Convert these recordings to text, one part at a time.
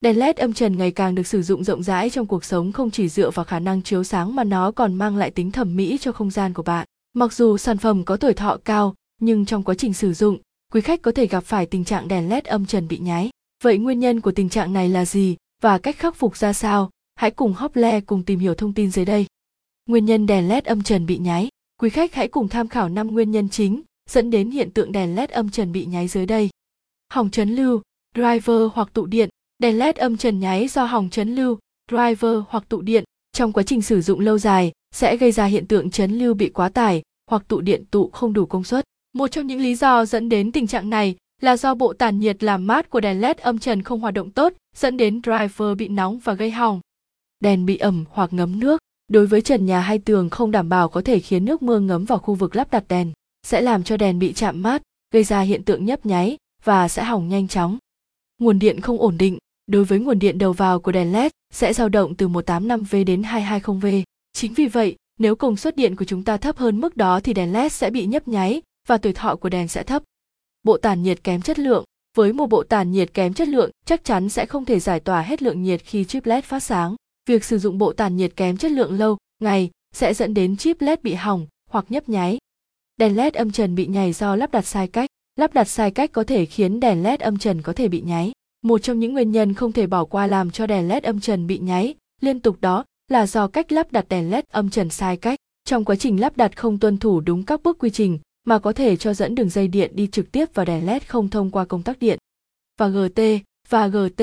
Đèn LED âm trần ngày càng được sử dụng rộng rãi trong cuộc sống không chỉ dựa vào khả năng chiếu sáng mà nó còn mang lại tính thẩm mỹ cho không gian của bạn. Mặc dù sản phẩm có tuổi thọ cao, nhưng trong quá trình sử dụng, quý khách có thể gặp phải tình trạng đèn LED âm trần bị nháy. Vậy nguyên nhân của tình trạng này là gì và cách khắc phục ra sao? Hãy cùng Hople cùng tìm hiểu thông tin dưới đây. Nguyên nhân đèn LED âm trần bị nháy. Quý khách hãy cùng tham khảo 5 nguyên nhân chính dẫn đến hiện tượng đèn LED âm trần bị nháy dưới đây. Hỏng chấn lưu, driver hoặc tụ điện, đèn led âm trần nháy do hỏng chấn lưu, driver hoặc tụ điện. Trong quá trình sử dụng lâu dài, sẽ gây ra hiện tượng chấn lưu bị quá tải hoặc tụ điện tụ không đủ công suất. Một trong những lý do dẫn đến tình trạng này là do bộ tản nhiệt làm mát của đèn led âm trần không hoạt động tốt, dẫn đến driver bị nóng và gây hỏng. Đèn bị ẩm hoặc ngấm nước. Đối với trần nhà hay tường không đảm bảo có thể khiến nước mưa ngấm vào khu vực lắp đặt đèn, sẽ làm cho đèn bị chạm mát, gây ra hiện tượng nhấp nháy và sẽ hỏng nhanh chóng. Nguồn điện không ổn định đối với nguồn điện đầu vào của đèn LED sẽ dao động từ 185V đến 220V. Chính vì vậy, nếu công suất điện của chúng ta thấp hơn mức đó thì đèn LED sẽ bị nhấp nháy và tuổi thọ của đèn sẽ thấp. Bộ tản nhiệt kém chất lượng với một bộ tản nhiệt kém chất lượng chắc chắn sẽ không thể giải tỏa hết lượng nhiệt khi chip LED phát sáng. Việc sử dụng bộ tản nhiệt kém chất lượng lâu ngày sẽ dẫn đến chip LED bị hỏng hoặc nhấp nháy. Đèn LED âm trần bị nhảy do lắp đặt sai cách. Lắp đặt sai cách có thể khiến đèn LED âm trần có thể bị nháy. Một trong những nguyên nhân không thể bỏ qua làm cho đèn LED âm trần bị nháy liên tục đó là do cách lắp đặt đèn LED âm trần sai cách. Trong quá trình lắp đặt không tuân thủ đúng các bước quy trình mà có thể cho dẫn đường dây điện đi trực tiếp vào đèn LED không thông qua công tắc điện. Và GT và GT,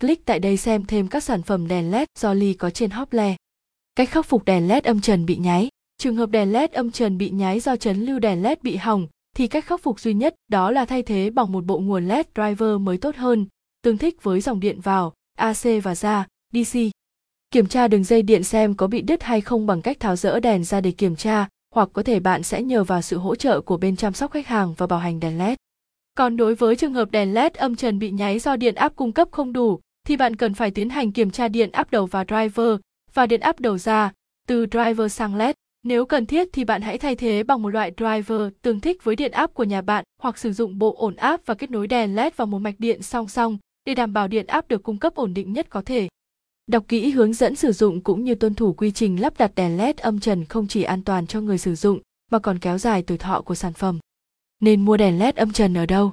click tại đây xem thêm các sản phẩm đèn LED do Ly có trên Hople. Cách khắc phục đèn LED âm trần bị nháy. Trường hợp đèn LED âm trần bị nháy do chấn lưu đèn LED bị hỏng thì cách khắc phục duy nhất đó là thay thế bằng một bộ nguồn LED driver mới tốt hơn tương thích với dòng điện vào, AC và ra, DC. Kiểm tra đường dây điện xem có bị đứt hay không bằng cách tháo rỡ đèn ra để kiểm tra, hoặc có thể bạn sẽ nhờ vào sự hỗ trợ của bên chăm sóc khách hàng và bảo hành đèn LED. Còn đối với trường hợp đèn LED âm trần bị nháy do điện áp cung cấp không đủ, thì bạn cần phải tiến hành kiểm tra điện áp đầu vào driver và điện áp đầu ra, từ driver sang LED. Nếu cần thiết thì bạn hãy thay thế bằng một loại driver tương thích với điện áp của nhà bạn hoặc sử dụng bộ ổn áp và kết nối đèn LED vào một mạch điện song song để đảm bảo điện áp được cung cấp ổn định nhất có thể. Đọc kỹ hướng dẫn sử dụng cũng như tuân thủ quy trình lắp đặt đèn LED âm trần không chỉ an toàn cho người sử dụng mà còn kéo dài tuổi thọ của sản phẩm. Nên mua đèn LED âm trần ở đâu?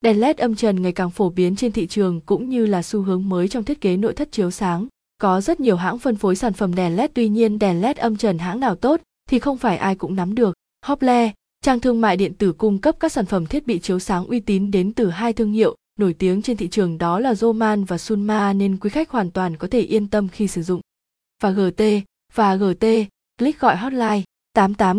Đèn LED âm trần ngày càng phổ biến trên thị trường cũng như là xu hướng mới trong thiết kế nội thất chiếu sáng. Có rất nhiều hãng phân phối sản phẩm đèn LED tuy nhiên đèn LED âm trần hãng nào tốt thì không phải ai cũng nắm được. Hople, trang thương mại điện tử cung cấp các sản phẩm thiết bị chiếu sáng uy tín đến từ hai thương hiệu nổi tiếng trên thị trường đó là Roman và Sunma nên quý khách hoàn toàn có thể yên tâm khi sử dụng. Và GT, và GT, click gọi hotline 88